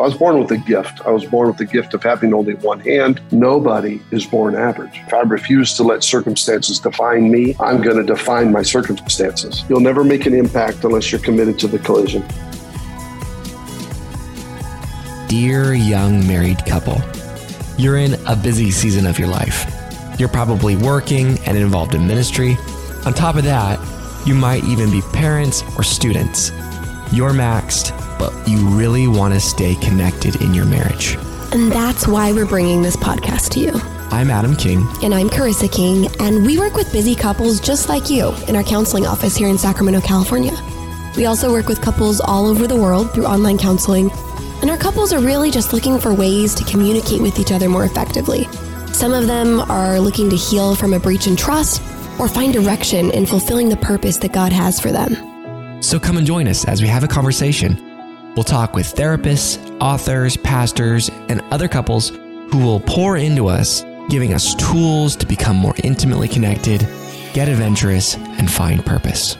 I was born with a gift. I was born with the gift of having only one hand. Nobody is born average. If I refuse to let circumstances define me, I'm going to define my circumstances. You'll never make an impact unless you're committed to the collision. Dear young married couple, you're in a busy season of your life. You're probably working and involved in ministry. On top of that, you might even be parents or students. You're maxed, but you really want to stay connected in your marriage. And that's why we're bringing this podcast to you. I'm Adam King. And I'm Carissa King, and we work with busy couples just like you in our counseling office here in Sacramento, California. We also work with couples all over the world through online counseling, and our couples are really just looking for ways to communicate with each other more effectively. Some of them are looking to heal from a breach in trust or find direction in fulfilling the purpose that God has for them. So come and join us as we have a conversation. We'll talk with therapists, authors, pastors, and other couples who will pour into us, giving us tools to become more intimately connected, get adventurous, and find purpose.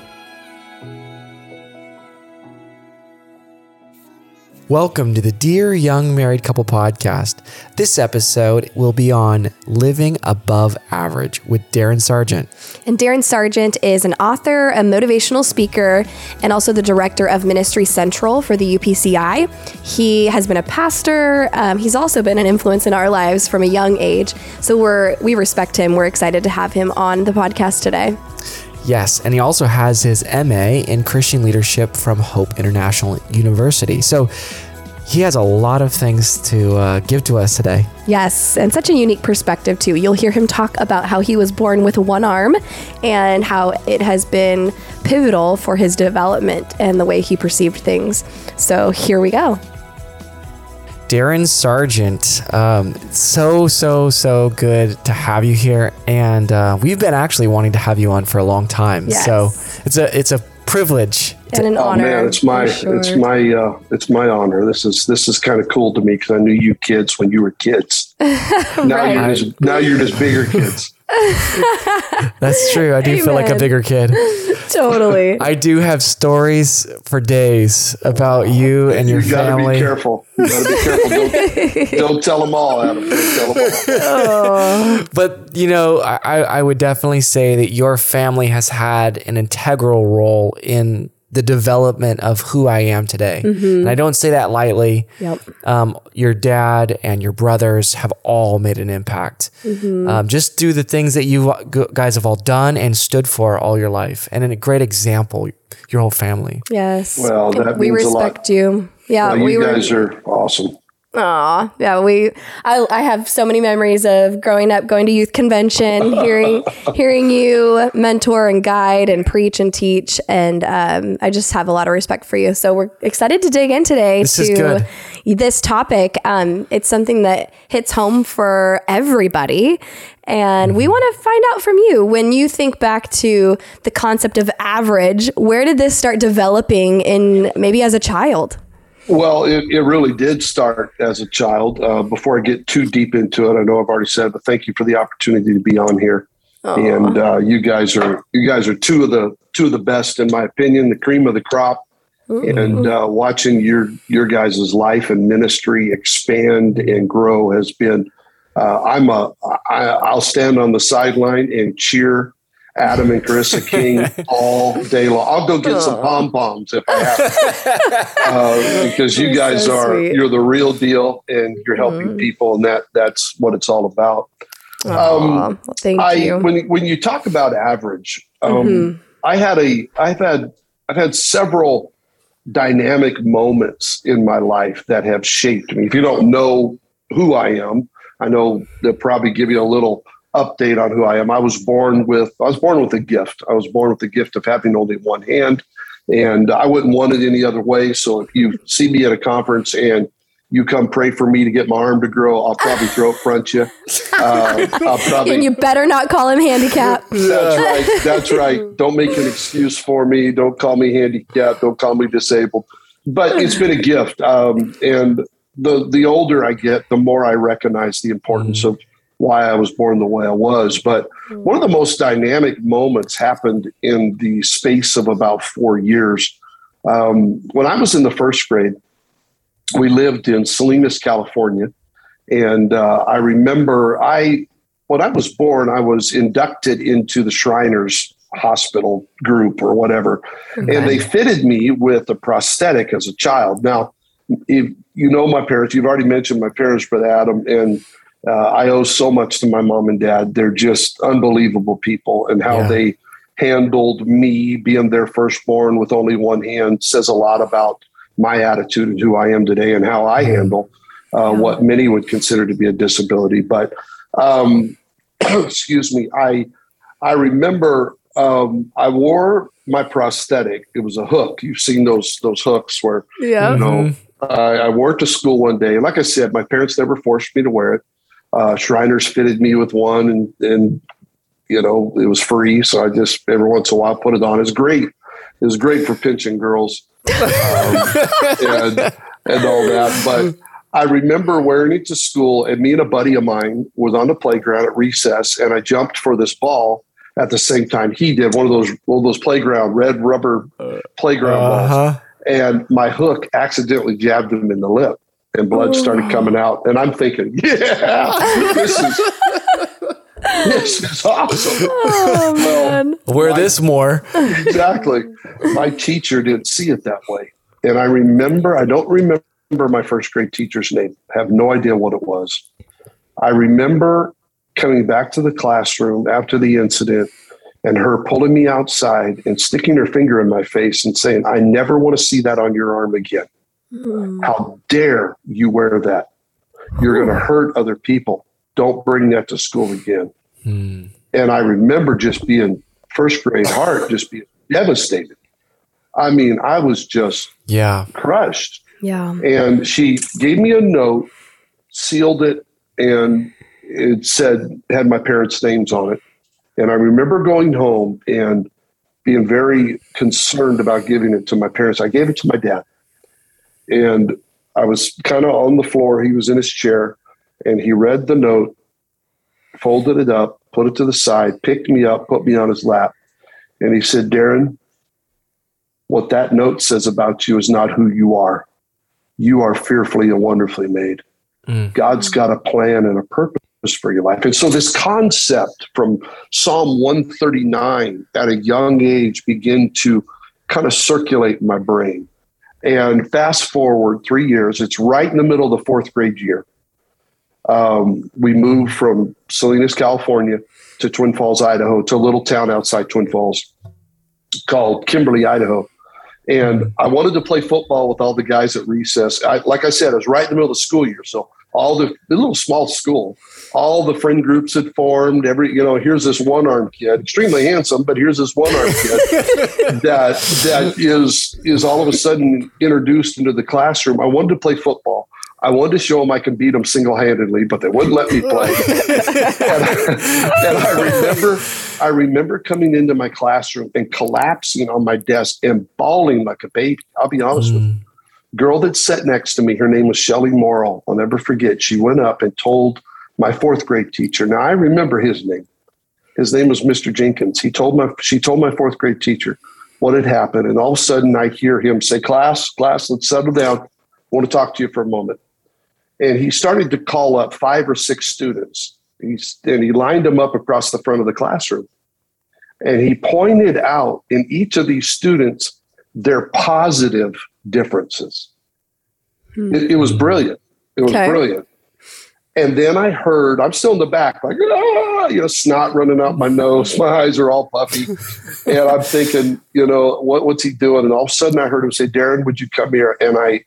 Welcome to the Dear Young Married Couple podcast. This episode will be on living above average with Darren Sargent. And Darren Sargent is an author, a motivational speaker, and also the director of Ministry Central for the UPCI. He has been a pastor. Um, he's also been an influence in our lives from a young age. So we're we respect him. We're excited to have him on the podcast today. Yes, and he also has his MA in Christian leadership from Hope International University. So he has a lot of things to uh, give to us today. Yes, and such a unique perspective, too. You'll hear him talk about how he was born with one arm and how it has been pivotal for his development and the way he perceived things. So here we go. Darren Sargent, um, so so so good to have you here, and uh, we've been actually wanting to have you on for a long time. Yes. So it's a it's a privilege and an honor. Oh man, it's my for it's my uh, it's my honor. This is this is kind of cool to me because I knew you kids when you were kids. Now Right. you're just now you're just bigger kids. That's true. I do feel like a bigger kid. totally. I do have stories for days about you and your You got to be family. careful. You got to be careful. Don't, don't tell them all, Adam. Don't tell them all. Oh. But you know, I, I would definitely say that your family has had an integral role in the development of who I am today. And I don't say that lightly. Yep. Um, your dad and your brothers have all made an impact. Um, just do the things that you guys have all done and stood for all your life, and in a great example, your whole family. Yes. Well, that we means a lot. respect you. Yeah, Well, we you were. guys are awesome. Aw, yeah, we. I, I have so many memories of growing up, going to youth convention, hearing hearing you mentor and guide and preach and teach, and um, I just have a lot of respect for you. So we're excited to dig in today This to this topic. Um, it's something that hits home for everybody. And we want to find out from you when you think back to the concept of average, where did this start developing in maybe as a child? Well, it, it really did start as a child. Uh, before I get too deep into it, I know I've already said, but thank you for the opportunity to be on here. And uh, you guys are you guys are two of the two of the best in my opinion, the cream of the crop. And uh, watching your your guys' life and ministry expand and grow has been. Uh, I'm a I, I'll stand on the sideline and cheer Adam and Carissa King all day long. I'll go get some pom poms if I have to uh, because you guys so are sweet. you're the real deal and you're helping people and that that's what it's all about. Um, well, thank I you. when when you talk about average, um, Mhm. I had a I've had I've had several dynamic moments in my life that have shaped me. If you don't know who I am, I know they'll probably give you a little update on who I am. I was born with I was born with a gift. I was born with the gift of having only one hand, and I wouldn't want it any other way. So if you see me at a conference and you come pray for me to get my arm to grow, I'll probably throat front you. Uh, I'll probably and you better not call him handicap. that's right. That's right. Don't make an excuse for me. Don't call me handicapped. Don't call me disabled. But it's been a gift. Um, and the the older I get, the more I recognize the importance of why I was born the way I was. But one of the most dynamic moments happened in the space of about four years. Um, when I was in the first grade, we lived in Salinas, California. And uh, I remember I, when I was born, I was inducted into the Shriners hospital group or whatever. And they fitted me with a prosthetic as a child. Now, if you know my parents, you've already mentioned my parents, Brother Adam, and uh, I owe so much to my mom and dad. They're just unbelievable people, and how yeah. they handled me being their firstborn with only one hand says a lot about my attitude and who I am today and how I handle uh, yeah. what many would consider to be a disability. But um, excuse me, I I remember um, I wore my prosthetic. It was a hook. You've seen those those hooks where yeah. you know. Mm-hmm. I, I wore it to school one day. And like I said, my parents never forced me to wear it. Uh, Shriners fitted me with one, and and you know it was free, so I just every once in a while put it on. It's great. It was great for pinching girls um, and and all that. But I remember wearing it to school, and me and a buddy of mine was on the playground at recess, and I jumped for this ball at the same time he did. One of those one of those playground red rubber playground uh-huh. balls, and my hook accidentally jabbed him in the lip, and blood started coming out. And I'm thinking, yeah, this is. this is awesome. Oh, man. Well, Wear my, this more. exactly. My teacher didn't see it that way. And I remember, I don't remember my first grade teacher's name. I have no idea what it was. I remember coming back to the classroom after the incident and her pulling me outside and sticking her finger in my face and saying, I never want to see that on your arm again. Mm. How dare you wear that? You're going to hurt other people. Don't bring that to school again. Mm. And I remember just being first grade heart, just being devastated. I mean, I was just yeah crushed. Yeah. And she gave me a note, sealed it, and it said had my parents' names on it. And I remember going home and being very concerned about giving it to my parents. I gave it to my dad. And I was kind of on the floor. He was in his chair and he read the note, folded it up, put it to the side, picked me up, put me on his lap. And he said, Darren, what that note says about you is not who you are. You are fearfully and wonderfully made. Mm. God's got a plan and a purpose for your life. And so, this concept from Psalm 139 at a young age begin to kind of circulate in my brain. And fast forward three years, it's right in the middle of the fourth grade year. Um, we moved from Salinas, California to Twin Falls, Idaho, to a little town outside Twin Falls called Kimberly, Idaho. And I wanted to play football with all the guys at recess. I, like I said, I was right in the middle of the school year. So all the, the little small school, all the friend groups had formed. Every you know, here's this one armed kid, extremely handsome, but here's this one armed kid that that is is all of a sudden introduced into the classroom. I wanted to play football. I wanted to show them I can beat them single handedly, but they wouldn't let me play. and, and, I remember, I remember coming into my classroom and collapsing on my desk and bawling like a baby. I'll be honest mm. with you girl that sat next to me, her name was Shelly Morrill. I'll never forget. She went up and told my fourth grade teacher. Now I remember his name. His name was Mr. Jenkins. He told my she told my fourth grade teacher what had happened, and all of a sudden I hear him say, "Class, class, let's settle down. I want to talk to you for a moment." And he started to call up five or six students. He's, and he lined them up across the front of the classroom. And he pointed out in each of these students their positive differences. Hmm. It, it, was brilliant. It was okay. brilliant. And then I heard, I'm still in the back, like, ah, you know, snot running out my nose. My eyes are all puffy. and I'm thinking, you know, what, what's he doing? And all of a sudden I heard him say, Darren, would you come here? And I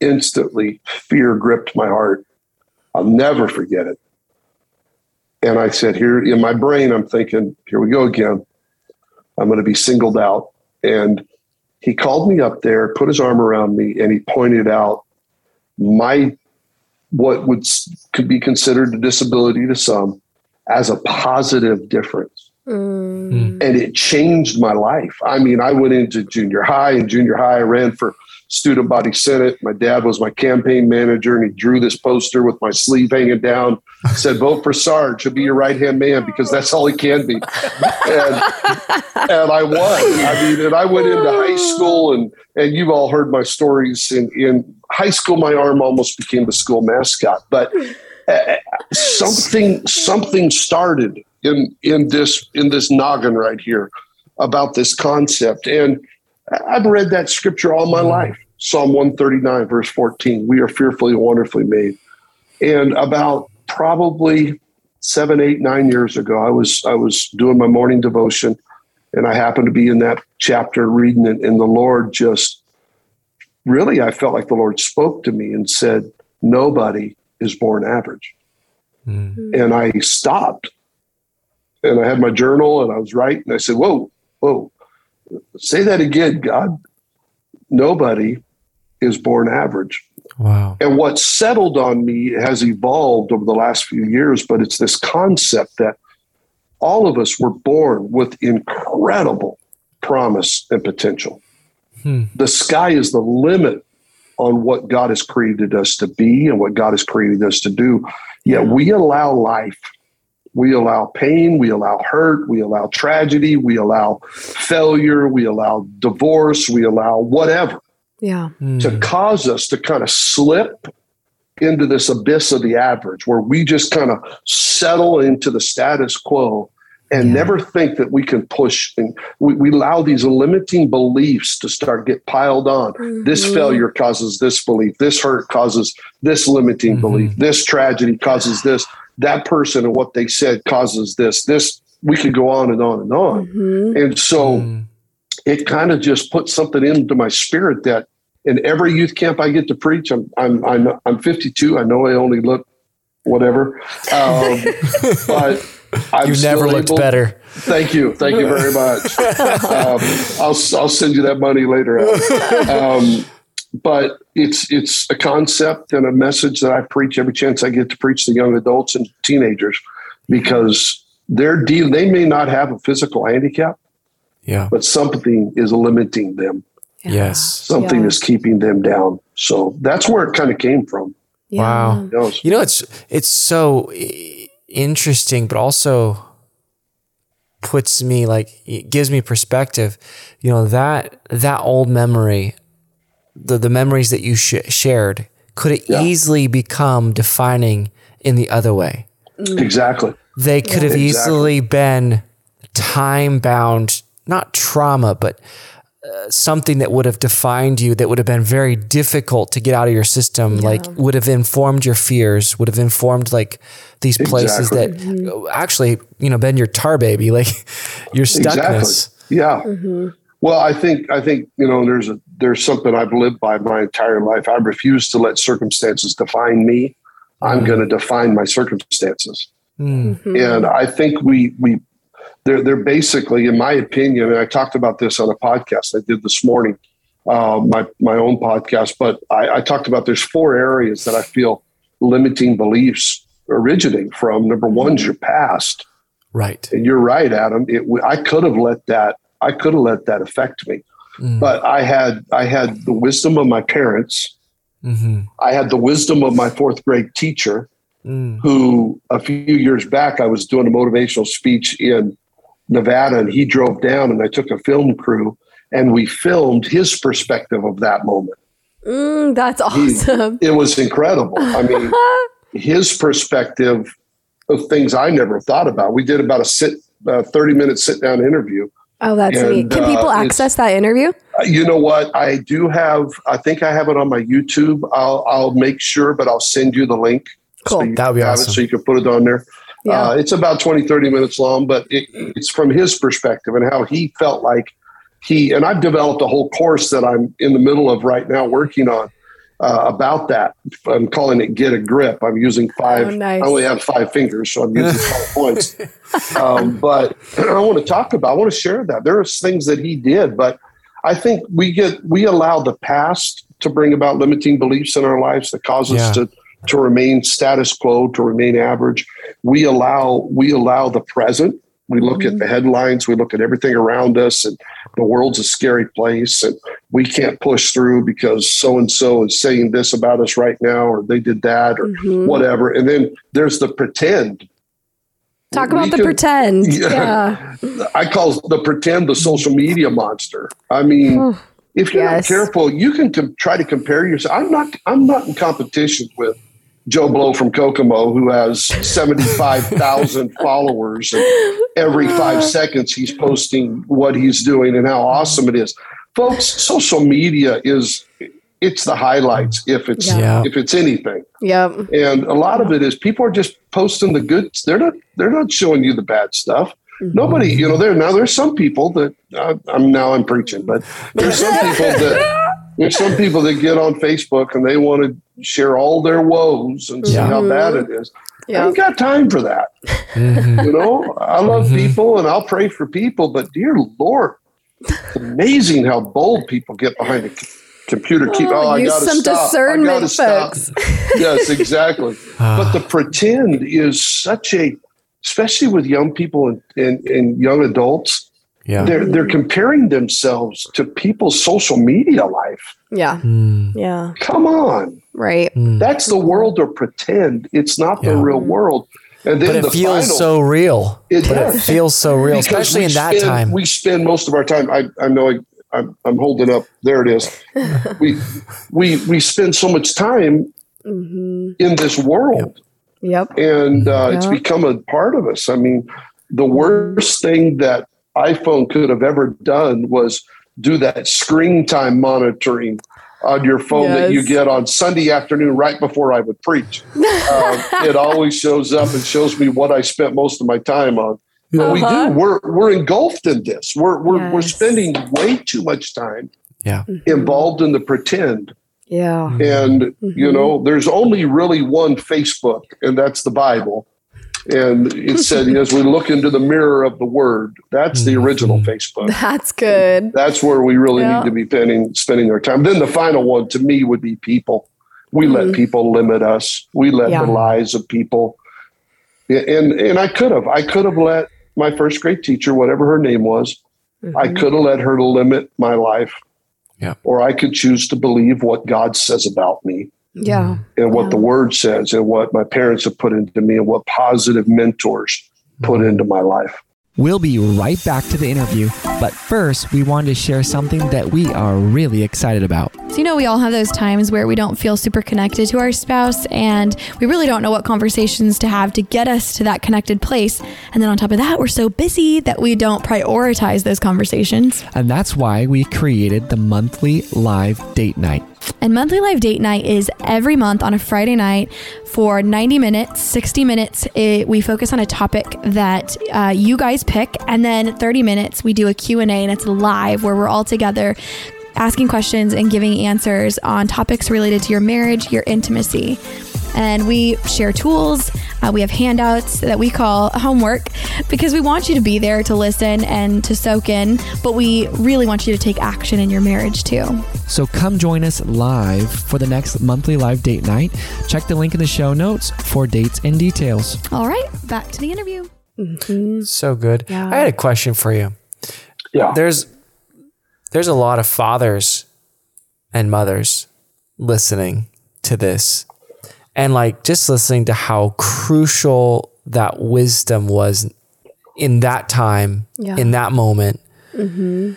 instantly, fear gripped my heart. I'll never forget it. And I said, here in my brain, I'm thinking, here we go again. I'm going to be singled out. And he called me up there, put his arm around me, and he pointed out my what would could be considered a disability to some as a positive difference. Mm. And it changed my life. I mean, I went into junior high and junior high. I ran for student body senate. My dad was my campaign manager, and he drew this poster with my sleeve hanging down. Said, "Vote for Sarge. He'll be your right hand man because that's all he can be." And, and I won. I mean, and I went into high school, and and you've all heard my stories. In in high school, my arm almost became the school mascot, but uh, something something started in in this in this noggin right here about this concept and I've read that scripture all my life. Psalm 139, verse 14. We are fearfully and wonderfully made. And about probably seven, eight, nine years ago, I was I was doing my morning devotion, and I happened to be in that chapter reading it, and the Lord just really, I felt like the Lord spoke to me and said, "Nobody is born average." Mm. And I stopped, and I had my journal, and I was writing. I said, "Whoa, whoa." Say that again, God. Nobody is born average. Wow. And what settled on me has evolved over the last few years, but it's this concept that all of us were born with incredible promise and potential. Hmm. The sky is the limit on what God has created us to be and what God has created us to do. Yet we allow life we allow pain, we allow hurt, we allow tragedy, we allow failure, we allow divorce, we allow whatever. Yeah. To hmm. cause us to kind of slip into this abyss of the average where we just kind of settle into the status quo and yeah. never think that we can push and we, we, allow these limiting beliefs to start get piled on mm-hmm. this failure causes this belief this hurt causes this limiting mm-hmm. belief this tragedy causes this that person and what they said causes this. This we could go on and on and on. Mm-hmm. And so mm. it kind of just put something into my spirit that in every youth camp I get to preach, I'm I'm I'm, I'm 52. I know I only look whatever, um, but I'm you never looked able, better. Thank you, thank you very much. um, I'll I'll send you that money later. Um, but it's it's a concept and a message that I preach every chance I get to preach to young adults and teenagers because they're deal they may not have a physical handicap, yeah, but something is limiting them. Yeah. Yes, something is keeping them down. So that's where it kind of came from. Yeah. Wow, you know it's it's so interesting, but also puts me like it gives me perspective. You know that that old memory the, the memories that you sh- shared, could it yeah. easily become defining in the other way? Mm. Exactly. They could yeah. have easily been time bound, not trauma, but uh, something that would have defined you that would have been very difficult to get out of your system yeah. like would have informed your fears would have informed like these places exactly. that mm-hmm. actually you know been your tar baby like your stuckness exactly. yeah mm-hmm. Well, I think I think you know there's a there's something I've lived by my entire life. I refuse to let circumstances define me. I'm mm-hmm. going to define my circumstances, mm-hmm. and I think we we they're they're basically, in my opinion, and I talked about this on a podcast I did this morning, uh, my my own podcast. But I, I talked about there's four areas that I feel limiting beliefs originate from. Number one is your past, right? And you're right, Adam. It, I could have let that I could have let that affect me. Mm. But I had I had the wisdom of my parents. Mm-hmm. I had the wisdom of my fourth grade teacher, mm. who a few years back I was doing a motivational speech in Nevada, and he drove down, and I took a film crew, and we filmed his perspective of that moment. Mm, that's awesome. He, it was incredible. I mean, his perspective of things I never thought about. We did about a sit, uh, thirty minute sit down interview Oh, that's and, neat. Can people uh, access that interview? Uh, you know what? I do have. I think I have it on my YouTube. I'll I'll make sure, but I'll send you the link. Cool. So that would be awesome. It, so you can put it on there. Yeah. Uh, it's about 20, 30 minutes long, but it, it's from his perspective and how he felt like he. And I've developed a whole course that I'm in the middle of right now working on uh, about that. I'm calling it "Get a Grip." I'm using five. Oh, nice. I only have five fingers, so I'm using five points. Um, but I want to talk about. I want to share that. There are things that he did, but I think we get we allow the past to bring about limiting beliefs in our lives that cause us to to remain status quo, to remain average. We allow we allow the present We look mm-hmm. at the headlines, we look at everything around us, and the world's a scary place, and we can't push through because so and so is saying this about us right now, or they did that, or mm-hmm. whatever. And then there's the pretend. Talk about we the can, pretend. Yeah. I call the pretend the social media monster. I mean, if you're yes. not careful, you can com- try to compare yourself. I'm not. I'm not in competition with Joe Blow from Kokomo, who has 75,000 followers. And every five seconds, he's posting what he's doing and how awesome it is. Folks, social media is it's the highlights if it's yeah. if it's anything. Yep. And a lot of it is people are just posting the good. They're not they're not showing you the bad stuff. Mm-hmm. Nobody, you know, there now there's some people that uh, I'm now I'm preaching, but there's some people that there's some people that get on Facebook and they want to share all their woes and see how bad it is. Yeah. I ain't got time for that. Mm-hmm. You know, I love mm-hmm. people and I'll pray for people, but dear Lord, it's amazing how bold people get behind a computer. Keep oh, oh I got to some stop. discernment, folks. yes, exactly. but the pretend is such a, especially with young people and, and, and young adults yeah. They're they're comparing themselves to people's social media life. Yeah. Mm. Yeah. Come on. Right. Mm. That's the world of pretend. It's not yeah. the real world. And then but it the feels final, so real. It, but it feels so real, especially in spend, that time. We spend most of our time. I, I know I, I'm, I'm holding up. There it is. we we we spend so much time mm-hmm. in this world. Yep. And uh, yep. it's become a part of us. I mean, the worst thing that iPhone could have ever done was do that screen time monitoring on your phone yes. that you get on Sunday afternoon right before I would preach. uh, it always shows up and shows me what I spent most of my time on. But uh-huh. we do. Uh-huh. We're we're engulfed in this. We're we're yes. we're spending way too much time yeah. involved in the pretend. Yeah. And mm-hmm. you know, there's only really one Facebook, and that's the Bible. And it said, as we look into the mirror of the word, that's the original mm-hmm. Facebook. That's good. That's where we really yeah. need to be spending spending our time. Then the final one to me would be people. We mm-hmm. let people limit us. We let yeah. the lies of people. And and I could have. I could have let my first grade teacher, whatever her name was, mm-hmm. I could have let her limit my life. Yeah. Or I could choose to believe what God says about me. Yeah. And what yeah. the word says and what my parents have put into me and what positive mentors put mm-hmm. into my life. We'll be right back to the interview, but first, we wanted to share something that we are really excited about. So, you know, we all have those times where we don't feel super connected to our spouse and we really don't know what conversations to have to get us to that connected place. And then on top of that, we're so busy that we don't prioritize those conversations. And that's why we created the monthly live date night. And monthly live date night is every month on a Friday night for 90 minutes, 60 minutes. It, we focus on a topic that uh, you guys pick, and then 30 minutes we do a Q&A and it's live where we're all together asking questions and giving answers on topics related to your marriage, your intimacy and we share tools. Uh, we have handouts that we call homework because we want you to be there to listen and to soak in, but we really want you to take action in your marriage too. So come join us live for the next monthly live date night. Check the link in the show notes for dates and details. All right, back to the interview. Mm-hmm. So good. Yeah. I had a question for you. Yeah. There's there's a lot of fathers and mothers listening to this and like just listening to how crucial that wisdom was in that time, yeah. in that moment. Mm-hmm.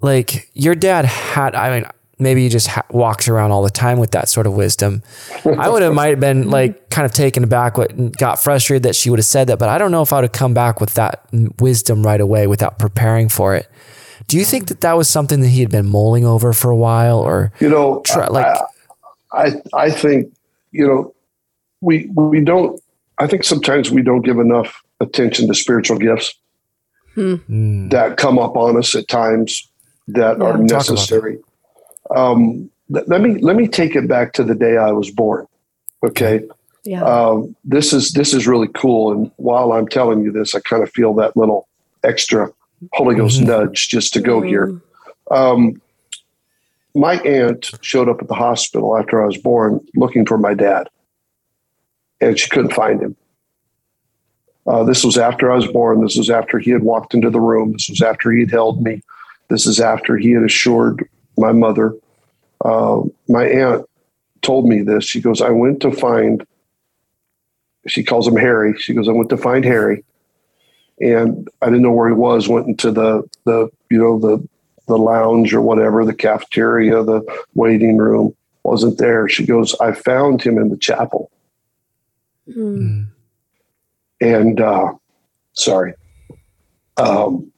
Like your dad had, I mean, maybe he just ha- walks around all the time with that sort of wisdom. I would have might have been like kind of taken aback, what got frustrated that she would have said that, but I don't know if I would have come back with that wisdom right away without preparing for it. Do you think that that was something that he had been mulling over for a while, or you know, try, like I, I I think you know, we we don't. I think sometimes we don't give enough attention to spiritual gifts hmm. that come up on us at times that yeah, are necessary. Um, let me let me take it back to the day I was born. Okay. Yeah. Um, this is this is really cool. And while I'm telling you this, I kind of feel that little extra Holy Ghost mm-hmm. nudge just to go mm. here. Um, my aunt showed up at the hospital after I was born looking for my dad and she couldn't find him. Uh, this was after I was born. This was after he had walked into the room. This was after he had held me. This is after he had assured my mother. Uh, my aunt told me this. She goes, I went to find, she calls him Harry. She goes, I went to find Harry. And I didn't know where he was, went into the, the, you know, the, the lounge or whatever, the cafeteria, the waiting room, wasn't there. She goes, I found him in the chapel. Mm. And, uh, sorry. Um,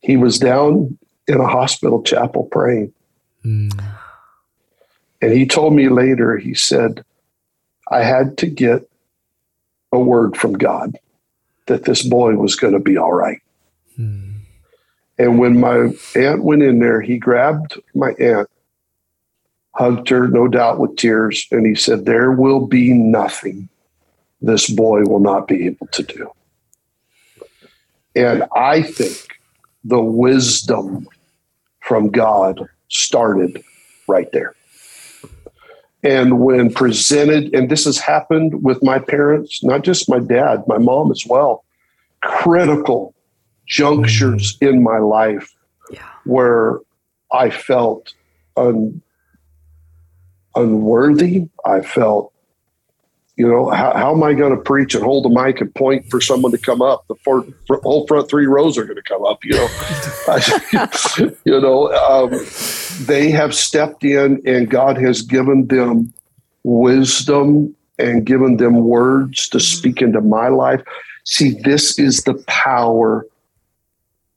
he was down in a hospital chapel praying. Mm. And he told me later, he said, I had to get a word from God that this boy was going to be all right. Mm. And when my aunt went in there, he grabbed my aunt, hugged her, no doubt with tears, and he said, There will be nothing this boy will not be able to do. And I think the wisdom from God started right there. And when presented, and this has happened with my parents, not just my dad, my mom as well, critical junctures mm. in my life yeah. where I felt un, unworthy. I felt you know, how, how am I going to preach and hold the mic and point for someone to come up? The four, whole front three rows are going to come up. You know, you know, um, they have stepped in, and God has given them wisdom and given them words to speak into my life. See, this is the power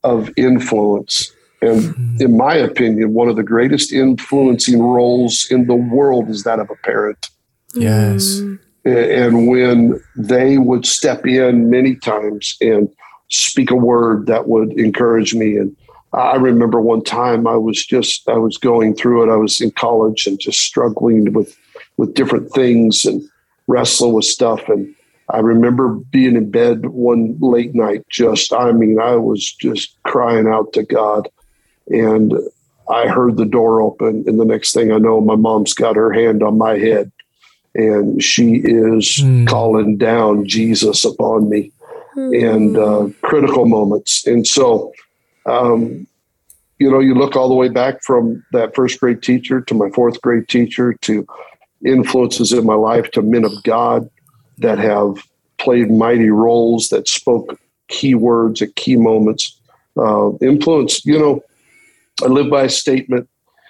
of influence. And mm-hmm. in my opinion, one of the greatest influencing roles in the world is that of a parent. Yes. And when they would step in many times and speak a word that would encourage me and i remember one time i was just i was going through it i was in college and just struggling with with different things and wrestling with stuff and i remember being in bed one late night just i mean i was just crying out to god and i heard the door open and the next thing i know my mom's got her hand on my head and she is mm. calling down Jesus upon me mm. in uh, critical moments. And so, um, you know, you look all the way back from that first grade teacher to my fourth grade teacher to influences in my life to men of God that have played mighty roles that spoke key words at key moments. Uh, influence, you know, I live by a statement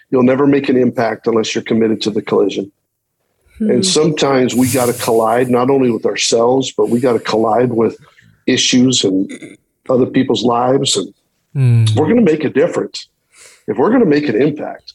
you'll never make an impact unless you're committed to the collision. Hmm. And sometimes we got to collide not only with ourselves, but we got to collide with issues and other people's lives. And hmm. we're going to make a difference. If we're going to make an impact,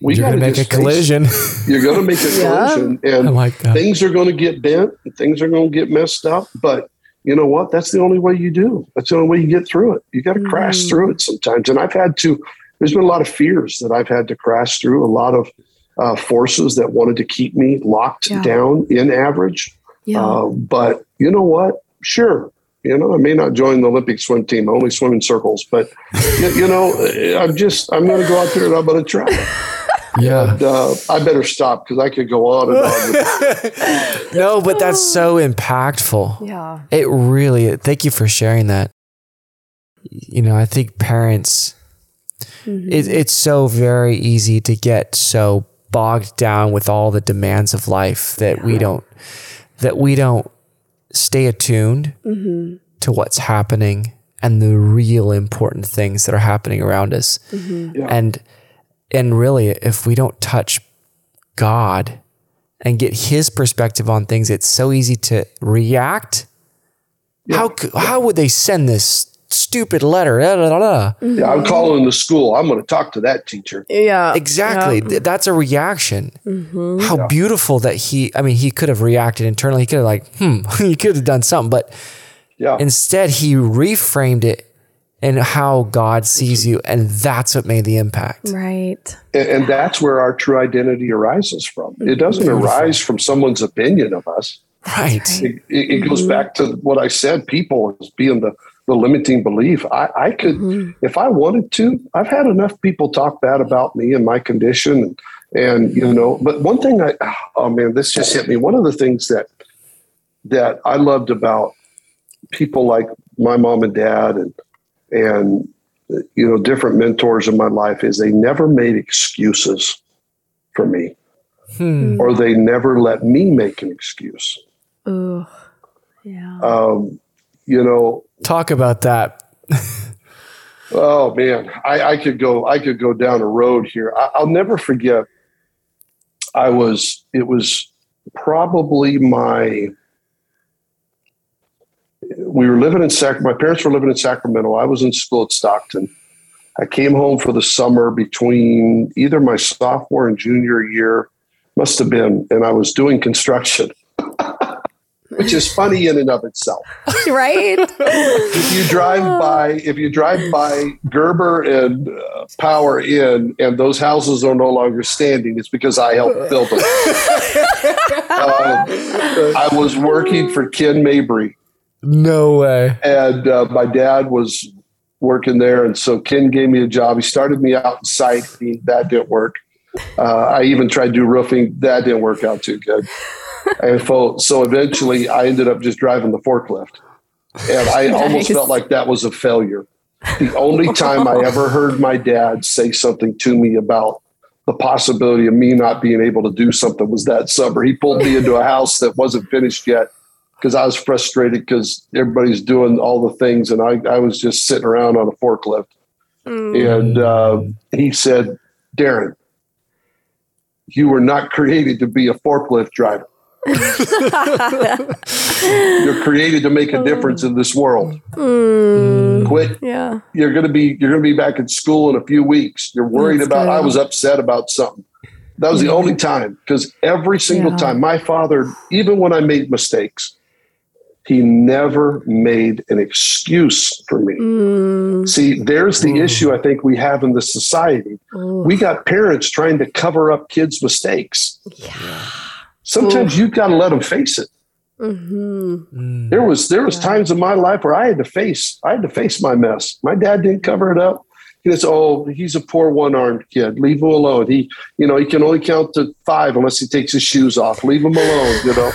we gonna make a collision. you're going to make a collision, and like things are going to get bent, and things are going to get messed up. But you know what? That's the only way you do. That's the only way you get through it. You got to mm. crash through it sometimes. And I've had to. There's been a lot of fears that I've had to crash through. A lot of uh, forces that wanted to keep me locked yeah. down in average. Yeah. Uh, but you know what? Sure. You know, I may not join the Olympic swim team. I only swim in circles, but you, you know, I'm just I'm going to go out there and I'm going to try. Yeah. And, uh, I better stop because I could go on and on. no, but that's so impactful. Yeah. It really. Thank you for sharing that. You know, I think parents. Mm-hmm. It, it's so very easy to get so bogged down with all the demands of life that we don't that we don't stay attuned mm-hmm. to what's happening and the real important things that are happening around us. Mm-hmm. Yeah. And and really if we don't touch God and get his perspective on things, it's so easy to react. Yeah. How how would they send this stupid letter. Da, da, da, Yeah, I'm calling the school. I'm going to talk to that teacher. Yeah. Exactly. Yeah. That's a reaction. Mm-hmm. How yeah. beautiful that he, I mean, he could have reacted internally. He could have, like, hmm, he could have done something. But yeah. instead, he reframed it and how God sees you. And that's what made the impact. Right. And, and that's where our true identity arises from. It doesn't beautiful. arise from someone's opinion of us. Right. It, it, it goes mm-hmm. back to what I said people as being the the limiting belief. I, I could, mm-hmm. if I wanted to, I've had enough people talk bad about me and my condition. And, and, you know, but one thing I, oh man, this just hit me. One of the things that that I loved about people like my mom and dad and and you know different mentors in my life is they never made excuses for me. Hmm. or they never let me make an excuse. Ooh, yeah. Um, you know. Talk about that. Oh man. I, I, could go i could go down a road here. I, i'll never forget. I was it was probably my we were living in Sac. My parents were living in Sacramento. I was in school at Stockton. I came home for the summer between either my sophomore and junior year, must have been, and I was doing construction, which is funny in and of itself. Right? if you drive by, if you drive by Gerber and uh, Power Inn, and those houses are no longer standing, it's because I helped build them. uh, I was working for Ken Mabry no way. And uh, my dad was working there, and so Ken gave me a job. He started me out in site. That didn't work. Uh, I even tried to do roofing. That didn't work out too good. And so, so eventually, I ended up just driving the forklift, and I nice. almost felt like that was a failure. The only time I ever heard my dad say something to me about the possibility of me not being able to do something was that summer. He pulled me into a house that wasn't finished yet because I was frustrated because everybody's doing all the things and I, I was just sitting around on a forklift. Mm. And uh, he said, Darren, you were not created to be a forklift driver. you're created to make a difference in this world. Mm. Quit. Yeah. You're gonna be you're gonna be back in school in a few weeks. You're worried That's about good. I was upset about something. That was the only time because every single yeah. time my father, even when I made mistakes, he never made an excuse for me. Mm. See, there's the mm. issue I think we have in the society. Ooh. We got parents trying to cover up kids' mistakes. Yeah. Sometimes Ooh. you've got to let them face it. Mm-hmm. Mm. There was there was yeah. times in my life where I had to face I had to face my mess. My dad didn't cover it up. He says, "Oh, he's a poor one-armed kid. Leave him alone. He, you know, he can only count to five unless he takes his shoes off. Leave him alone." You know,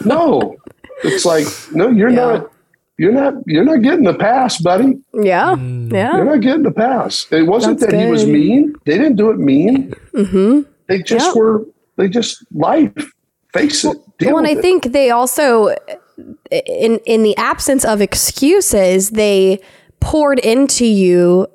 no, it's like, no, you're yeah. not. You're not. You're not getting the pass, buddy. Yeah, mm. yeah. You're not getting the pass. It wasn't That's that good. he was mean. They didn't do it mean. Mm-hmm. They just yeah. were. They just life. Face it. well, and I it. think they also, in in the absence of excuses, they poured into you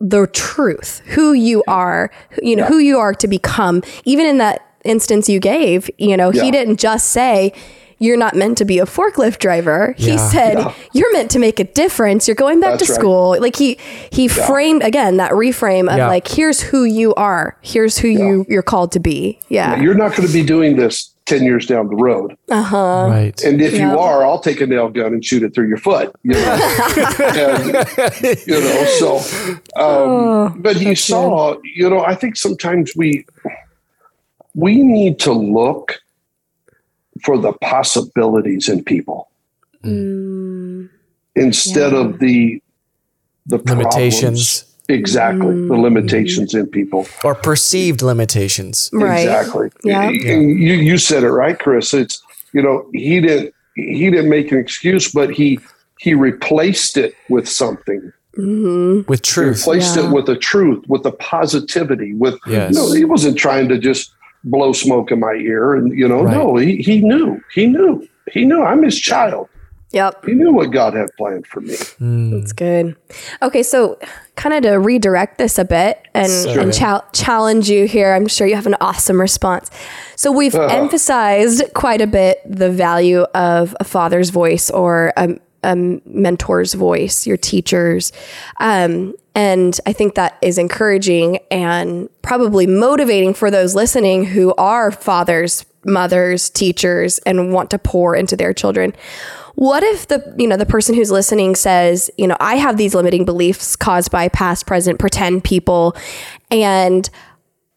the truth, who you are, you know, yeah. who you are to become. Even in that instance you gave, you know, yeah. he didn't just say, you're not meant to be a forklift driver. Yeah. He said, yeah. you're meant to make a difference. You're going back That's to school. Right. Like he, he yeah. framed again, that reframe of like, here's who you are. Here's who you you're called to be. Yeah. You're not going to be doing this 10 years down the road. Uh-huh. Right. And if you are, I'll take a nail gun and shoot it through your foot, you know, and, you know, so, um, oh, but he saw, good. you know, I think sometimes we, we need to look for the possibilities in people mm. instead yeah. of the the limitations. Problems. Exactly, mm. the limitations in people or perceived limitations. Right. Exactly. Yeah. You you said it right, Chris. It's you know he didn't he didn't make an excuse, but he he replaced it with something. Mm-hmm. With truth, he replaced yeah. it with a truth, with a positivity. With yes. you know, he wasn't trying to just blow smoke in my ear. And, you know, right. no, he, he knew. He knew. He knew I'm his child. Yep. He knew what God had planned for me. Mm. That's good. Okay, so kind of to redirect this a bit and, and cha- challenge you here, I'm sure you have an awesome response. So we've uh emphasized quite a bit the value of a father's voice or a, a mentor's voice, your teachers. Um, and I think that is encouraging and probably motivating for those listening who are fathers, mothers, teachers, and want to pour into their children. What if the you know the person who's listening says, you know, I have these limiting beliefs caused by past, present, pretend people, and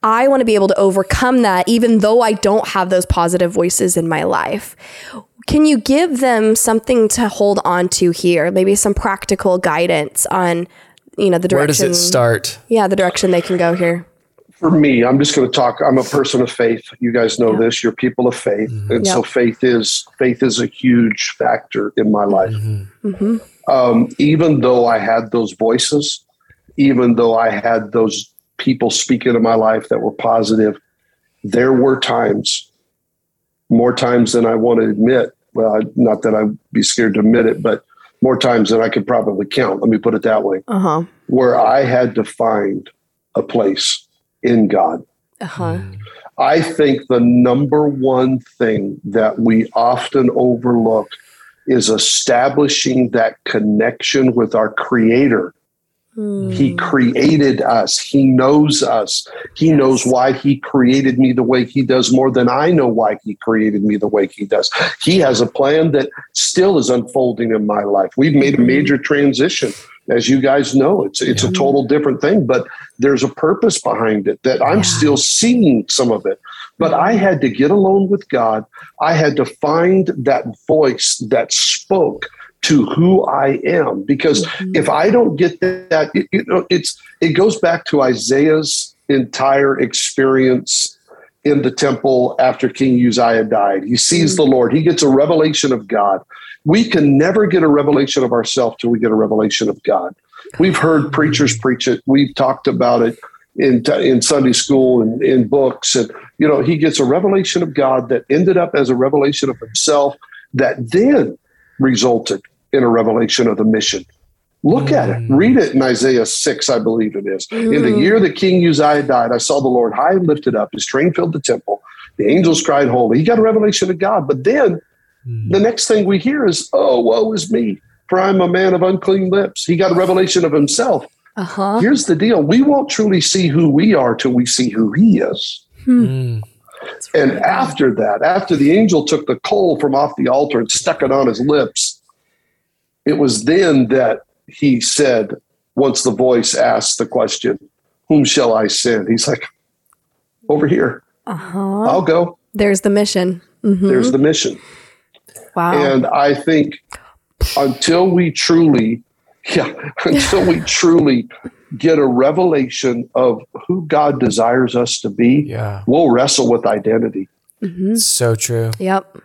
I want to be able to overcome that even though I don't have those positive voices in my life. Can you give them something to hold on to here? Maybe some practical guidance on you know the direction. Where does it start? Yeah, the direction they can go here. For me, I'm just going to talk. I'm a person of faith. You guys know Yeah. this. You're people of faith, Mhm. and so faith is faith is a huge factor in my life. Mhm. hmm um, even though I had those voices, even though I had those people speak into my life that were positive, there were times, more times than I want to admit. Well, I- not that I'd be scared to admit it, but more times than I could probably count. Let me put it that way, Uh huh. where I had to find a place in God. Uh huh. I think the number one thing that we often overlook is establishing that connection with our creator. Mm. He created us. He knows us. He knows why he created me the way he does more than I know why he created me the way he does. He has a plan that still is unfolding in my life. We've made a major transition. As you guys know, it's it's a total different thing, but there's a purpose behind it that I'm Yeah. still seeing some of it. But I had to get alone with God. I had to find that voice that spoke to who I am because mm-hmm. if I don't get that, it, you know, it's it goes back to Isaiah's entire experience in the temple after King Uzziah died. He sees the mm-hmm. Lord. He gets a revelation of God. We can never get a revelation of ourselves till we get a revelation of God. We've heard preachers preach it. We've talked about it in in Sunday school and in books, and you know, he gets a revelation of God that ended up as a revelation of himself that then resulted in a revelation of the mission. Look at it. Mm. Read it in Isaiah 6, I believe it is. In the Mm. year that King Uzziah died, I saw the Lord high and lifted up. His train filled the temple. The angels cried holy. He got a revelation of God. But then Mm. the next thing we hear is, oh, woe is me, for I'm a man of unclean lips. He got a revelation of himself. Uh huh. Here's the deal we won't truly see who we are till we see who he is. Mm. And after that, after the angel took the coal from off the altar and stuck it on his lips, it was then that he said, once the voice asked the question, Whom shall I send? He's like, Over here. Uh huh. I'll go. There's the mission. Mhm. There's the mission. wow. And I think until we truly, yeah, until we truly get a revelation of who God desires us to be, Yeah. we'll wrestle with identity. Mhm. So true. Yep.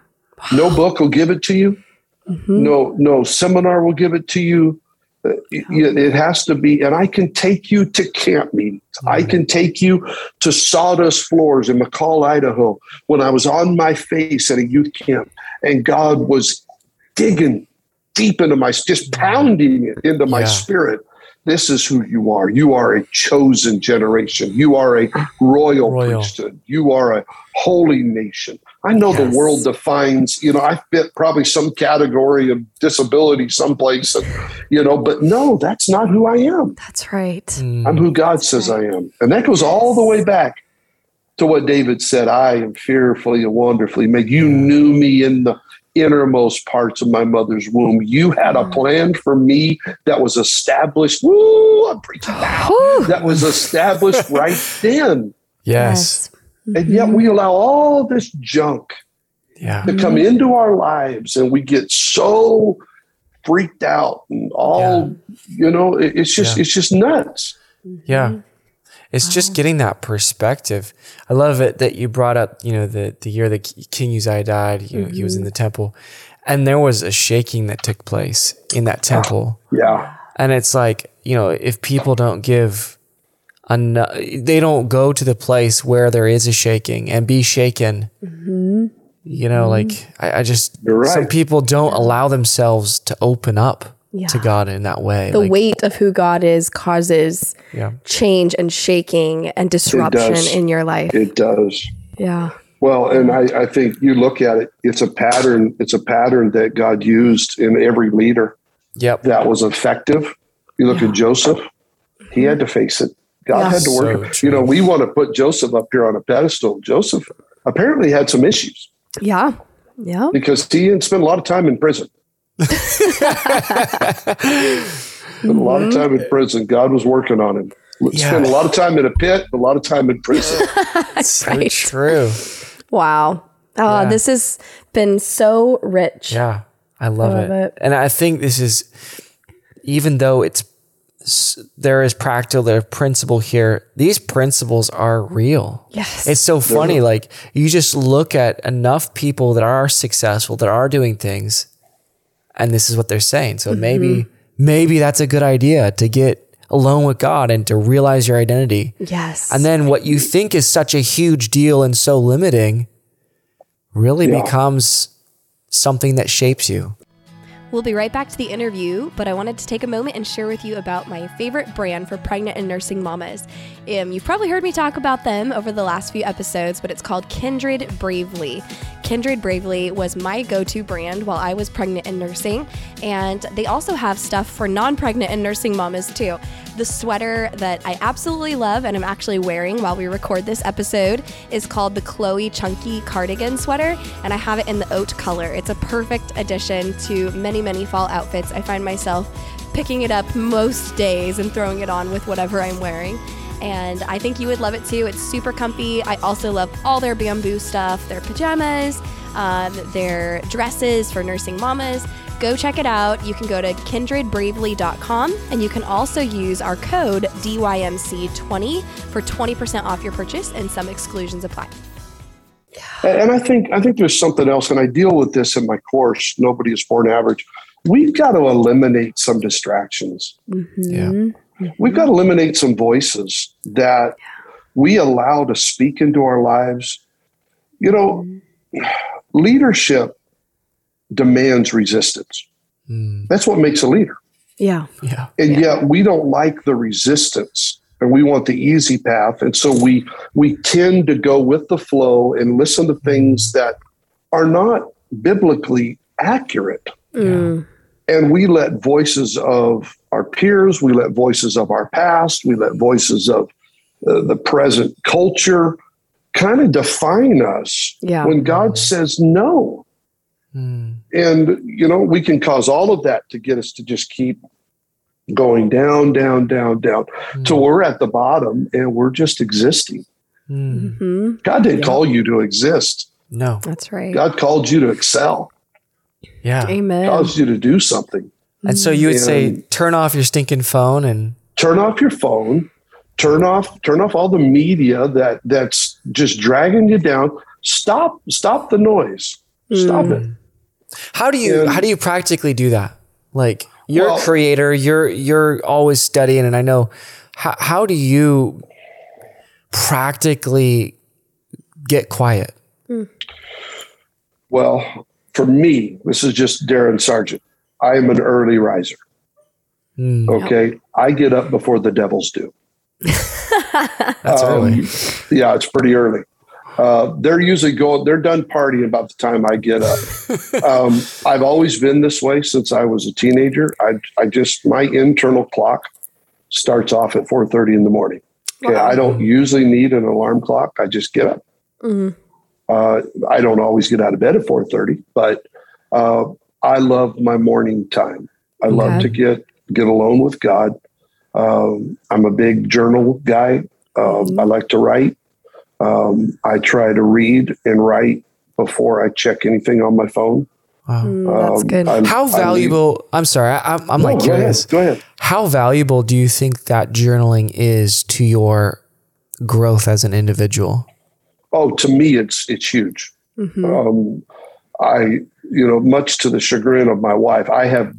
No book will give it to you. Mhm. No, no seminar will give it to you. Uh, It, it has to be, and I can take you to camp meetings. I can take you to sawdust floors in McCall, Idaho, when I was on my face at a youth camp, and God was digging deep into my, just pounding it into my Yeah. spirit. This is who you are. You are a chosen generation. You are a royal, Royal. priesthood. You are a holy nation. I know Yes. the world defines, you know, I fit probably some category of disability someplace, and, you know, but no, that's not who I am. That's right. Mm. I'm who God says I am. And that goes all the way back to what David said I am fearfully and wonderfully made. You knew me in the innermost parts of my mother's womb. You had a mm. plan for me that was established. Woo, I'm preaching now. That was established right then. Yes. And mm-hmm. yet we allow all this junk Yeah. to come mm-hmm. into our lives and we get so freaked out and all you know it's just Yeah. it's just nuts Yeah. Mm-hmm. It's just oh. getting that perspective. I love it that you brought up, you know, the, the year that King Uzziah died, you know, he was in mm-hmm. the temple and there was a shaking that took place in that temple. yeah And it's like, you know, if people don't give enough, they don't go to the place where there is a shaking and be shaken. Mm-hmm. You know, like mm-hmm. I, I just, right. some people don't allow themselves to open up Yeah. to God in that way. The like, weight of who God is causes Yeah. change and shaking and disruption in your life. it does yeah. well and I, I think you look at it it's a pattern it's a pattern that god used in every leader Yep. that was effective you look at joseph he had to face it god Yeah. had to work So you know we want to put joseph up here on a pedestal joseph apparently had some issues Yeah. Yeah. because he didn't spend a lot of time in prison. Spent a lot of time in prison. God was working on him. Yeah. Spent a lot of time in a pit, a lot of time in prison. So right. true. Wow. Oh, Yeah. this has been so rich. Yeah, I love, love it. it. And I think this is, even though it's there is practical, there principle here. These principles are real. Yes. It's so funny. Like you just look at enough people that are successful, that are doing things, and this is what they're saying. So maybe, maybe that's a good idea to get alone with God and to realize your identity. Yes. And then what you think is such a huge deal and so limiting really Yeah. becomes something that shapes you. We'll be right back to the interview, but I wanted to take a moment and share with you about my favorite brand for pregnant and nursing mamas. Um, you've probably heard me talk about them over the last few episodes, but it's called Kindred Bravely. Kindred Bravely was my go to brand while I was pregnant and nursing, and they also have stuff for non pregnant and nursing mamas too. The sweater that I absolutely love and I'm actually wearing while we record this episode is called the Chloe Chunky Cardigan Sweater, and I have it in the oat color. It's a perfect addition to many, many fall outfits. I find myself picking it up most days and throwing it on with whatever I'm wearing. And I think you would love it too. It's super comfy. I also love all their bamboo stuff, their pajamas, um, their dresses for nursing mamas. Go check it out. You can go to kindredbravely.com and you can also use our code DYMC20 for 20% off your purchase and some exclusions apply. And I think I think there's something else, and I deal with this in my course. Nobody is born average. We've got to eliminate some distractions. Yeah. We've got to eliminate some voices that we allow to speak into our lives. You know, leadership demands resistance. That's what makes a leader. Yeah. Yeah. and yet we don't like the resistance and we want the easy path and so we we tend to go with the flow and listen to things that are not biblically accurate Mm. and we let voices of our peers we let voices of our past we let voices of uh, the present culture kind of define us Yeah. when god says no Mm. and you know we can cause all of that to get us to just keep going down down down down till we're at the bottom and we're just existing Mm. hmm god didn't call you to exist No. That's right. god called you to excel Yeah. Amen. caused you to do something And so you would say, turn off your stinking phone and turn off your phone turn off turn off all the media that that's just dragging you down. Stop stop the noise. Stop it. Hmm. How do you And- how do you practically do that? Like you're Well- a creator, you're you're always studying, and I know how how do you practically get quiet? Hmm. well for me this is just darren sargent i am an early riser Mm, okay i get up before the devils do that's early. Um, yeah, it's pretty early. Uh, they're usually going, they're done partying about the time I get up. um, I've always been this way since I was a teenager. I, I just, my internal clock starts off at 4.30 in the morning. Okay. I don't usually need an alarm clock. I just get up. Mhm. Uh, I don't always get out of bed at 4.30, but uh, I love my morning time. I love Okay. to get, get alone with God. Um, I'm a big journal guy. Um, I like to write. Um, I try to read and write before I check anything on my phone. Wow. Mm, that's Um, good. I- How I valuable? I'm sorry, I, I'm, I'm No, like go ahead, curious. Go ahead. How valuable do you think that journaling is to your growth as an individual? Oh, to me, it's it's huge. Um, I, you know, much to the chagrin of my wife, I have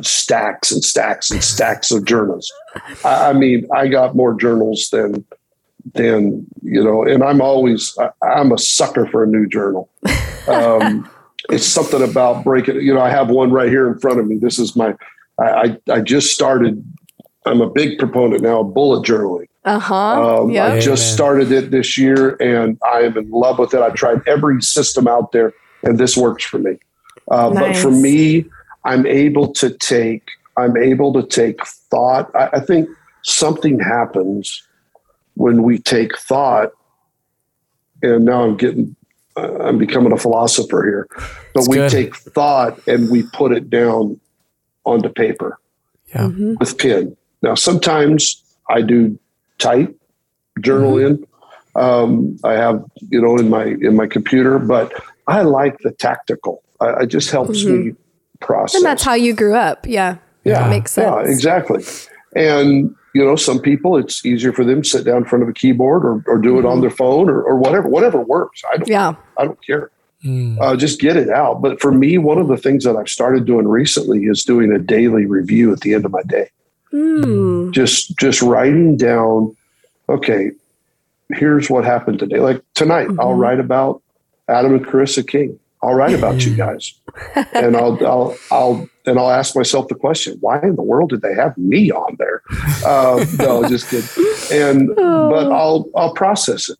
stacks and stacks and stacks of journals. I, I mean, I got more journals than than you know, and I'm always I, I'm a sucker for a new journal. Um, it's something about breaking. You know, I have one right here in front of me. This is my. I I, I just started. I'm a big proponent now of bullet journaling. Uh huh. Um, yeah. I just started it this year, and I am in love with it. I've tried every system out there, and this works for me. Uh, But for me, I'm able to take. I'm able to take thought. I, I think something happens when we take thought, and now I'm getting. Uh, I'm becoming a philosopher here, but It's we good. take thought and we put it down onto paper Yeah. Mhm. with pen. Now, sometimes I do type, journal Mm-hmm. in. Um, I have, you know, in my in my computer, but I like the tactical. I, it just helps me process. Mm-hmm. And that's how you grew up. Yeah. yeah, That makes Yeah, exactly. And you know, some people it's easier for them to sit down in front of a keyboard or, or do it on their phone or, or whatever, whatever works. I don't, Yeah. I don't care. Uh, just get it out. But for me, one of the things that I've started doing recently is doing a daily review at the end of my day. Hmm. Just just writing down, okay, here's what happened today. Like tonight, I'll write about Adam and Carissa King. I'll write about you guys, and I'll I'll I'll and I'll ask myself the question: Why in the world did they have me on there? Uh, no, just kidding. And but I'll I'll process it.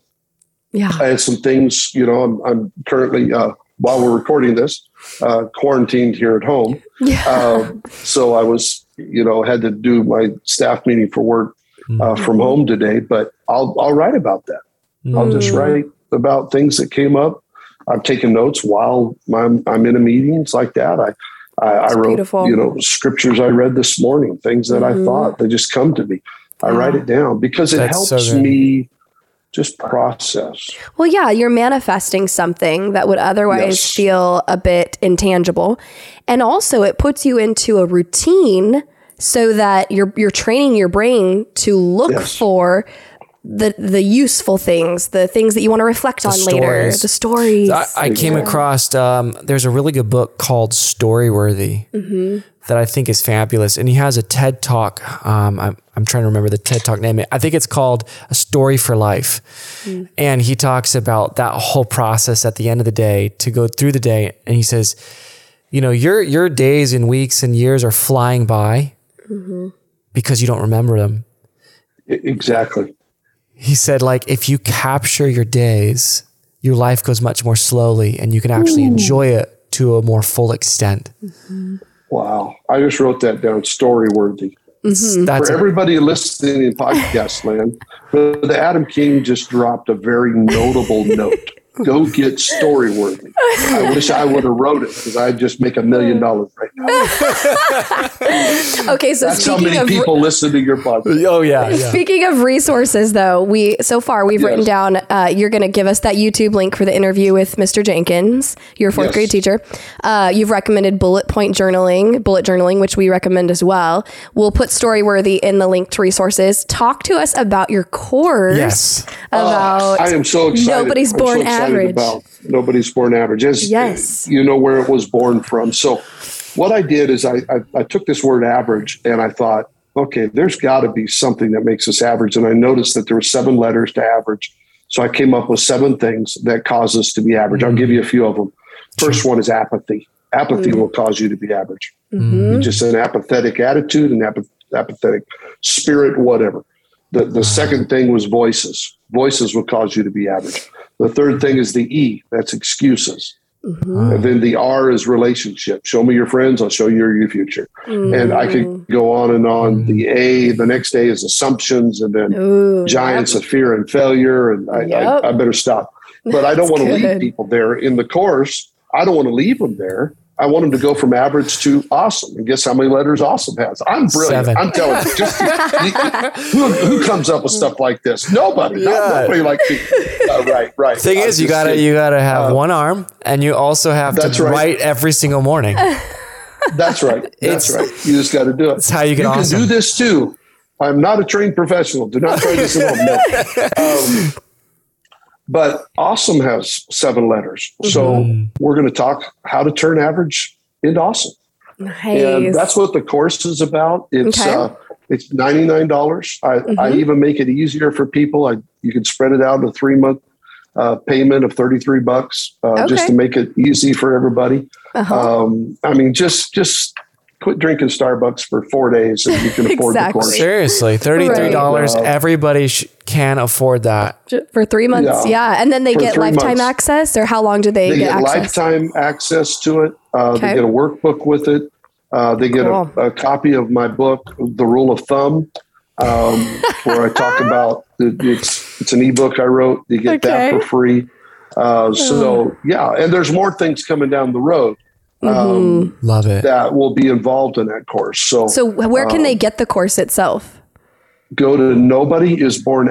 Yeah. I had some things, you know, I'm, I'm currently, uh, while we're recording this, uh, quarantined here at home. Yeah. Um, so I was, you know, had to do my staff meeting for work uh, from home today, but I'll, I'll write about that. I'll just Mm. write about things that came up. I've taken notes while I'm, I'm in a meetings like that. I, I, I wrote, beautiful. you know, scriptures I read this morning, things that I mm-hmm. thought they just come to me. I write it down because it That's helps good. me just process. Well, yeah, you're manifesting something that would otherwise Yes. feel a bit intangible. And also it puts you into a routine so that you're you're training your brain to look Yes. for the the useful things, the things that you want to reflect on later, the stories. I, I came across um, there's a really good book called Storyworthy that I think is fabulous, and he has a TED talk. Um, I'm, I'm trying to remember the TED talk name. I think it's called A Story for Life, and he talks about that whole process at the end of the day to go through the day, and he says, you know, your your days and weeks and years are flying by because you don't remember them. Exactly. He said, like, if you capture your days, your life goes much more slowly and you can actually enjoy it to a more full extent. Mm-hmm. Wow. I just wrote that down, story worthy. Mm-hmm. That's For a- everybody listening in podcast land, but the Adam King just dropped a very notable note. Go get story worthy. I wish I would have wrote it because I'd just make a million dollars right now. okay, so That's how many of people listen to your podcast. oh, yeah. yeah. Speaking of resources, though, we so far we've Yes. written down. Uh, you're going to give us that YouTube link for the interview with Mr. Jenkins, your fourth Yes. grade teacher. Uh, you've recommended bullet point journaling, bullet journaling, which we recommend as well. We'll put Storyworthy in the link to resources. Talk to us about your course. Yes. About I am so excited. Nobody's born so excited average. About nobody's born average. As Yes. you know where it was born from. So what I did is I, I, I took this word average and I thought, okay, there's got to be something that makes us average. And I noticed that there were seven letters to average. So I came up with seven things that cause us to be average. I'll give you a few of them. First one is apathy. Apathy mm. will cause you to be average. Mm-hmm. Just an apathetic attitude and apath- apathetic spirit, whatever. The, the second thing was voices. Voices will cause you to be average. The third thing is the E, that's excuses. Mm-hmm. And then the R is relationship. Show me your friends, I'll show you your future. And I could mm. go on and on. The A, the next A is assumptions, and then Ooh, giants of fear and failure. And I, Yep. I, I better stop. But I don't want to leave people there in the course. I don't want to leave them there. I want them to go from average to awesome. And guess how many letters awesome has? I'm brilliant. Seven. I'm telling you. Just who, who comes up with stuff like this? Nobody. Not nobody like me. Uh, right, right. Thing I'm is, you gotta kidding. you gotta have one arm, and you also have to right. write every single morning. That's right. That's It's- right. You just got to do it. It's how you get you awesome. can do this too. I'm not a trained professional. Do not try this at home. No. Um, but awesome has seven letters. So Mm-hmm. we're going to talk how to turn average into awesome. And that's what the course is about. It's Okay. uh, it's ninety nine dollars. I, I even make it easier for people. I you can spread it out in a three month uh, payment of thirty three bucks uh, just to make it easy for everybody. Uh-huh. Um, I mean, just just quit drinking Starbucks for four days and you can afford Exactly. the course. Seriously, thirty three dollars. Right. Everybody sh- can afford that. For three months, Yeah. yeah. And then they For get lifetime months. access, or how long do they, They get, get access? lifetime access to it. Uh, Okay. They get a workbook with it. Uh, they get Cool. a, a copy of my book, The Rule of Thumb, um, where I talk about the, it's it's an ebook I wrote. You get that for free. Uh, so yeah, and there's more things coming down the road um, Love it. that will be involved in that course. So, So where can they get the course itself? go to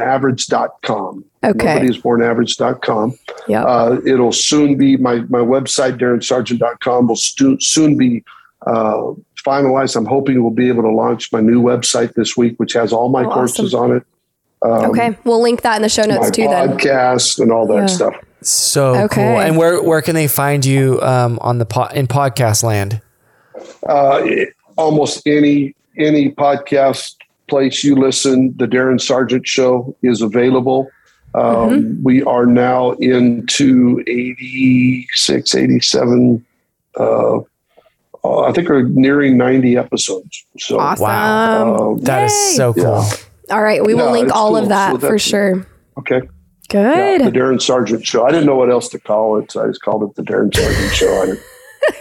nobodyisbornaverage.com. Okay. Nobodyisbornaverage.com. Yeah. Uh, it'll soon be my, my website, darrensargent.com will stu- soon be uh, finalized. I'm hoping we'll be able to launch my new website this week, which has all my Oh, courses awesome. on it. Um, okay, we'll link that in the show notes my too. Then podcast and all that Yeah. stuff. So Okay. cool. And where where can they find you um, on the po- in podcast land? Uh, almost any any podcast place you listen, the Darren Sargent Show is available. Um, Mm-hmm. We are now into 86, 87. Uh, uh, I think we're nearing 90 episodes. So, awesome. um, That is Yay. so cool. yeah. All right, we will Yeah, link all cool. of that So for sure. Okay. Yeah, Good. the Darren Sargent Show. I didn't know what else to call it. So I just called it the Darren Sargent Show. I didn't-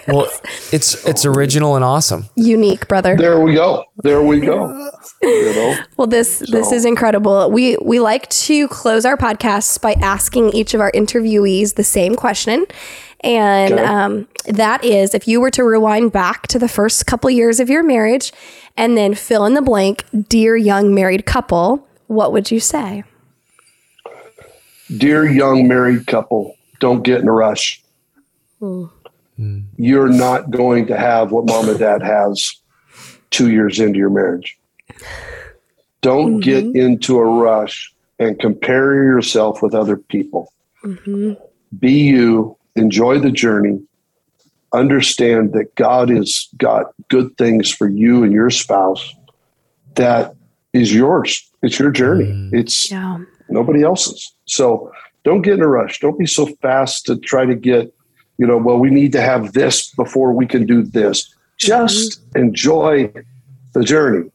Well, it's it's original and awesome. Unique, brother. there we go. There we go. You know? Well, this this is incredible. We we like to close our podcasts by asking each of our interviewees the same question, and Okay. um, that is, if you were to rewind back to the first couple years of your marriage, and then fill in the blank, dear young married couple, what would you say? Dear young married couple, don't get in a rush. Hmm. You're not going to have what mom and dad has two years into your marriage. Don't mm-hmm. get into a rush and compare yourself with other people. Mm-hmm. Be you, enjoy the journey, understand that God has got good things for you and your spouse that is yours. It's your journey. Mm. It's Yeah. nobody else's. So don't get in a rush. Don't be so fast to try to get, you know, well, we need to have this before we can do this. Just mm-hmm. enjoy the journey.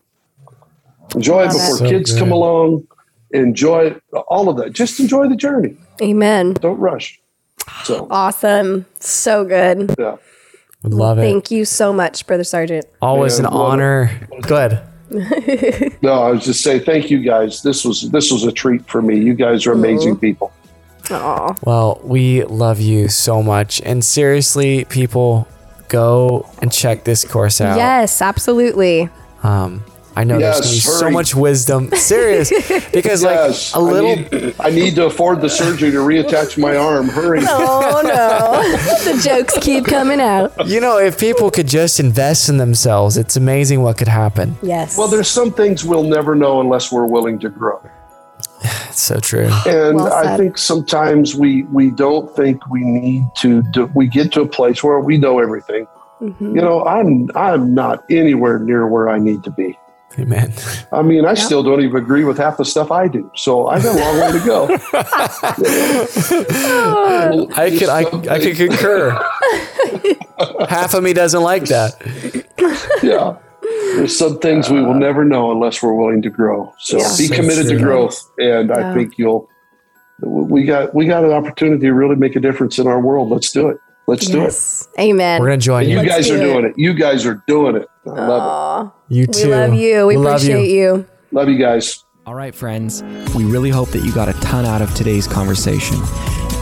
Enjoy it it. before So kids good. come along. Enjoy all of that. Just enjoy the journey. Amen. Don't rush. So, Awesome. So good. yeah. Would love it. Thank you so much, Brother Sargent. Always Yeah, an love it. honor. Good. No, I was just saying thank you guys. This was this was a treat for me. You guys are amazing people. Aw. Well, we love you so much. And seriously, people, go and check this course out. Yes, absolutely. Um, I know there's Yes, gonna be so much wisdom. Serious, because Yes, like a little. I need, I need to afford the surgery to reattach my arm. Hurry. Oh no. the jokes keep coming out. You know, if people could just invest in themselves, it's amazing what could happen. Yes. Well, there's some things we'll never know unless we're willing to grow. It's so true. And Well I think sometimes we we don't think we need to. Do, we get to a place where we know everything. Mhm. You know, I'm I'm not anywhere near where I need to be. Amen. I mean, I still don't even agree with half the stuff I do. So I've got a long way to go. Oh. I could I, I could concur. Half of me doesn't like that. yeah. There's some things we will never know unless we're willing to grow. So Yeah. be So committed to growth, and Yeah. I think you'll. We got we got an opportunity to really make a difference in our world. Let's do it. Let's do it. Amen. We're gonna join And you you. guys do are it. doing it. You guys are doing it. I love Aw. You too. We love you. We, love appreciate you. it. Love you guys. All right, friends, we really hope that you got a ton out of today's conversation.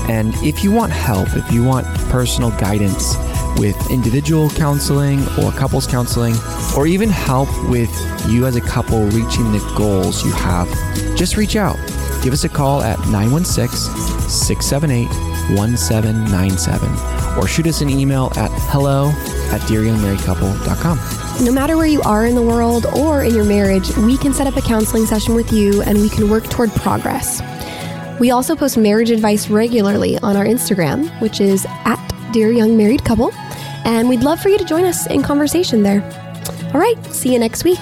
And if you want help, if you want personal guidance with individual counseling or couples counseling, or even help with you as a couple reaching the goals you have, just reach out. Give us a call at 916 678 1797 or shoot us an email at hello at dearyoungmarriedcouple.com. No matter where you are in the world or in your marriage, we can set up a counseling session with you and we can work toward progress. We also post marriage advice regularly on our Instagram, which is at Dear Young Married Couple, and we'd love for you to join us in conversation there. All right, see you next week.